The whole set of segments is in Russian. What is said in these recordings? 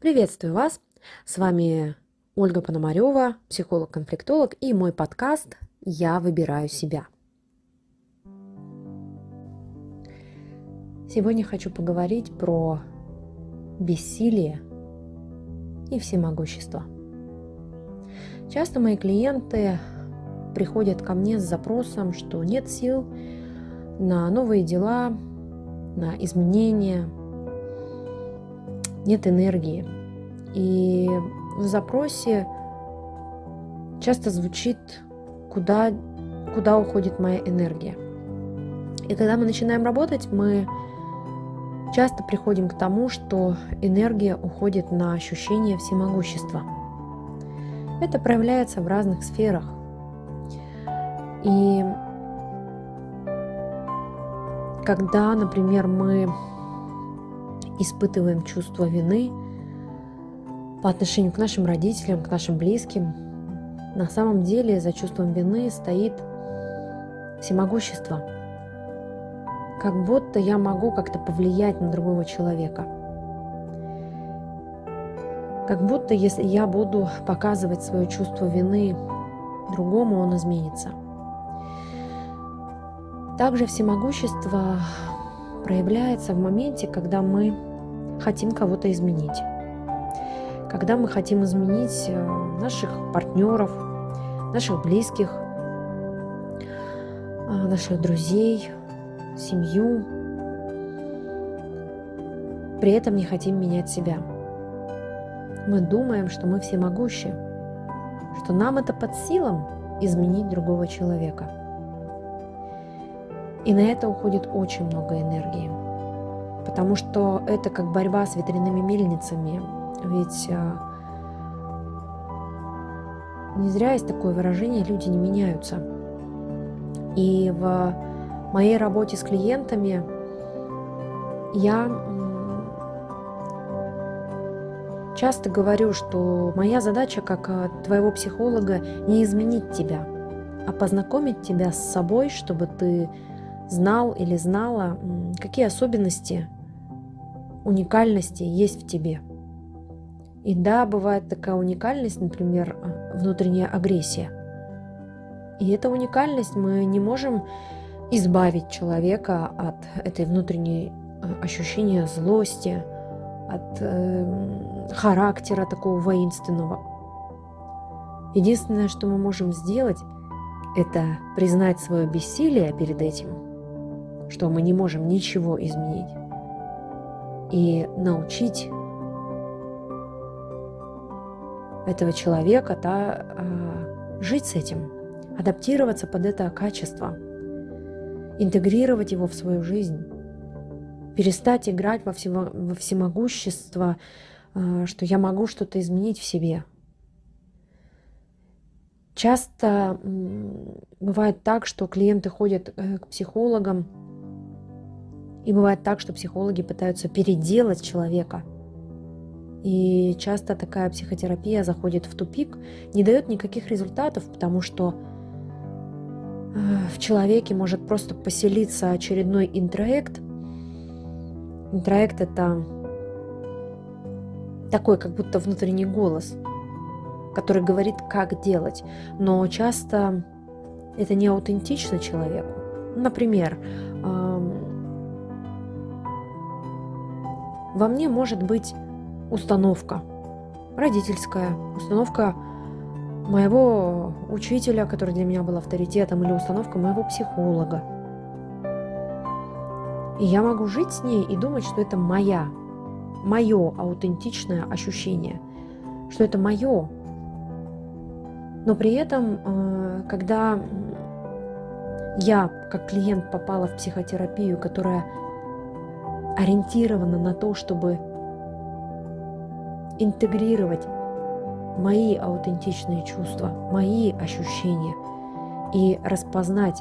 Приветствую вас! С вами Ольга Пономарева, психолог-конфликтолог и мой подкаст «Я выбираю себя». Сегодня хочу поговорить про бессилие и всемогущество. Часто мои клиенты приходят ко мне с запросом, что нет сил на новые дела, на изменения, нет энергии. И в запросе часто звучит, куда, куда уходит моя энергия. И когда мы начинаем работать, мы часто приходим к тому, что энергия уходит на ощущение всемогущества. Это проявляется в разных сферах. И когда, например, мы испытываем чувство вины по отношению к нашим родителям, к нашим близким, на самом деле за чувством вины стоит всемогущество. Как будто я могу как-то повлиять на другого человека. Как будто если я буду показывать свое чувство вины другому, он изменится. Также всемогущество проявляется в моменте, когда мы хотим кого-то изменить. Когда мы хотим изменить э, наших партнеров, наших близких, э, наших друзей, семью, при этом не хотим менять себя. Мы думаем, что мы всемогущи, что нам это под силам изменить другого человека. И на это уходит очень много энергии потому что это как борьба с ветряными мельницами. Ведь а, не зря есть такое выражение «люди не меняются». И в моей работе с клиентами я часто говорю, что моя задача как а, твоего психолога не изменить тебя, а познакомить тебя с собой, чтобы ты знал или знала, какие особенности уникальности есть в тебе. И да, бывает такая уникальность, например, внутренняя агрессия. И эта уникальность мы не можем избавить человека от этой внутренней э, ощущения злости, от э, характера такого воинственного. Единственное, что мы можем сделать, это признать свое бессилие перед этим, что мы не можем ничего изменить и научить этого человека да, а, жить с этим, адаптироваться под это качество, интегрировать его в свою жизнь, перестать играть во, всего, во всемогущество, а, что я могу что-то изменить в себе. Часто бывает так, что клиенты ходят э, к психологам и бывает так, что психологи пытаются переделать человека. И часто такая психотерапия заходит в тупик, не дает никаких результатов, потому что э, в человеке может просто поселиться очередной интроект. Интроект это такой, как будто внутренний голос, который говорит, как делать. Но часто это не аутентично человеку. Например, Во мне может быть установка родительская, установка моего учителя, который для меня был авторитетом, или установка моего психолога. И я могу жить с ней и думать, что это моя, мое аутентичное ощущение, что это мое. Но при этом, э, когда я как клиент попала в психотерапию, которая ориентирована на то, чтобы интегрировать мои аутентичные чувства, мои ощущения и распознать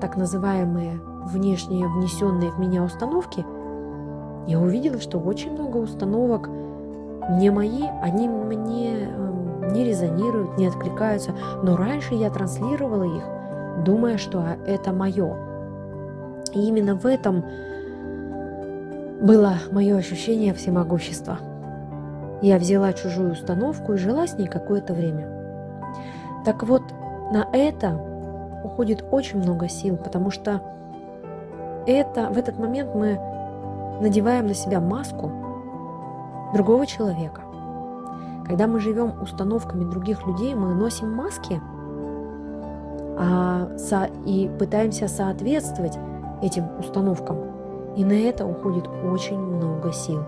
так называемые внешние внесенные в меня установки, я увидела, что очень много установок не мои, они мне эм, не резонируют, не откликаются, но раньше я транслировала их, думая, что это мое. И именно в этом было мое ощущение всемогущества. Я взяла чужую установку и жила с ней какое-то время. Так вот, на это уходит очень много сил, потому что это, в этот момент мы надеваем на себя маску другого человека. Когда мы живем установками других людей, мы носим маски а, со, и пытаемся соответствовать этим установкам. И на это уходит очень много сил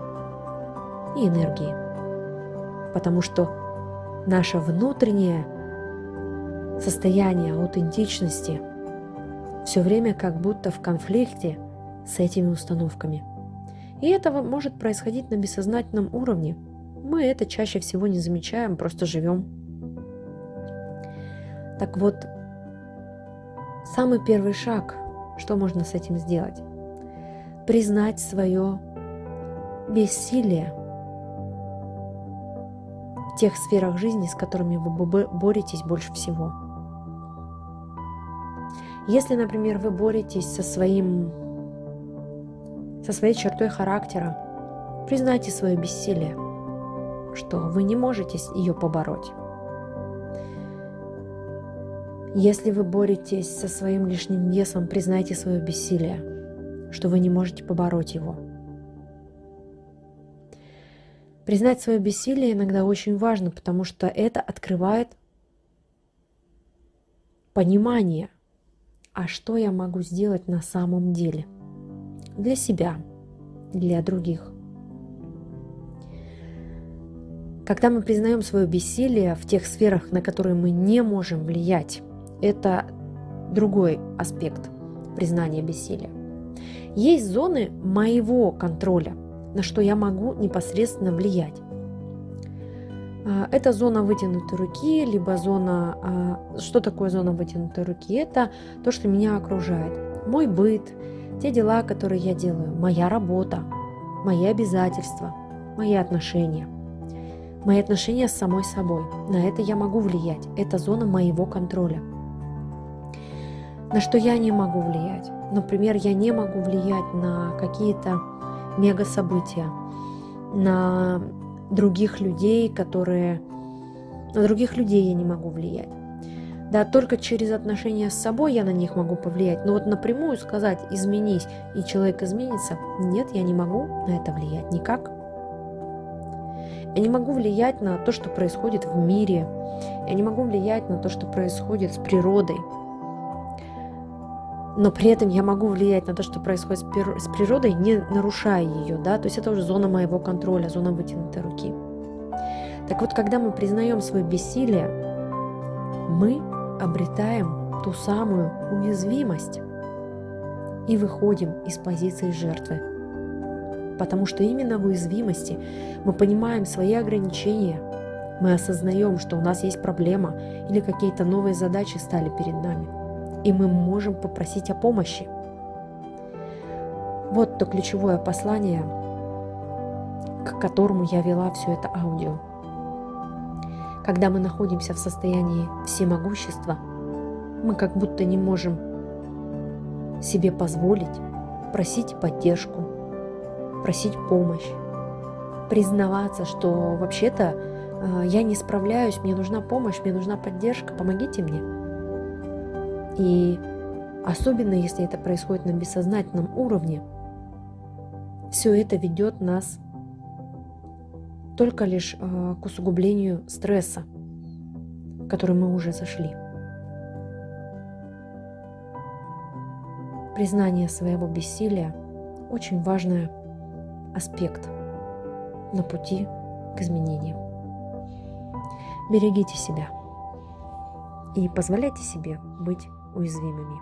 и энергии потому что наше внутреннее состояние аутентичности все время как будто в конфликте с этими установками. И это может происходить на бессознательном уровне. Мы это чаще всего не замечаем, просто живем. Так вот, самый первый шаг, что можно с этим сделать? Признать свое бессилие – тех сферах жизни, с которыми вы боретесь больше всего. Если, например, вы боретесь со своим со своей чертой характера, признайте свое бессилие, что вы не можете ее побороть. Если вы боретесь со своим лишним весом, признайте свое бессилие, что вы не можете побороть его – Признать свое бессилие иногда очень важно, потому что это открывает понимание, а что я могу сделать на самом деле для себя, для других. Когда мы признаем свое бессилие в тех сферах, на которые мы не можем влиять, это другой аспект признания бессилия. Есть зоны моего контроля – на что я могу непосредственно влиять. А, это зона вытянутой руки, либо зона... А, что такое зона вытянутой руки? Это то, что меня окружает. Мой быт, те дела, которые я делаю, моя работа, мои обязательства, мои отношения. Мои отношения с самой собой. На это я могу влиять. Это зона моего контроля. На что я не могу влиять? Например, я не могу влиять на какие-то мега события, на других людей, которые... На других людей я не могу влиять. Да, только через отношения с собой я на них могу повлиять. Но вот напрямую сказать «изменись» и человек изменится, нет, я не могу на это влиять никак. Я не могу влиять на то, что происходит в мире. Я не могу влиять на то, что происходит с природой но при этом я могу влиять на то, что происходит с природой, не нарушая ее, да, то есть это уже зона моего контроля, зона вытянутой руки. Так вот, когда мы признаем свое бессилие, мы обретаем ту самую уязвимость и выходим из позиции жертвы. Потому что именно в уязвимости мы понимаем свои ограничения, мы осознаем, что у нас есть проблема или какие-то новые задачи стали перед нами – и мы можем попросить о помощи. Вот то ключевое послание, к которому я вела все это аудио. Когда мы находимся в состоянии всемогущества, мы как будто не можем себе позволить просить поддержку, просить помощь, признаваться, что вообще-то э, я не справляюсь, мне нужна помощь, мне нужна поддержка, помогите мне. И особенно если это происходит на бессознательном уровне, все это ведет нас только лишь э, к усугублению стресса, в который мы уже зашли. Признание своего бессилия – очень важный аспект на пути к изменениям. Берегите себя и позволяйте себе быть уязвимыми.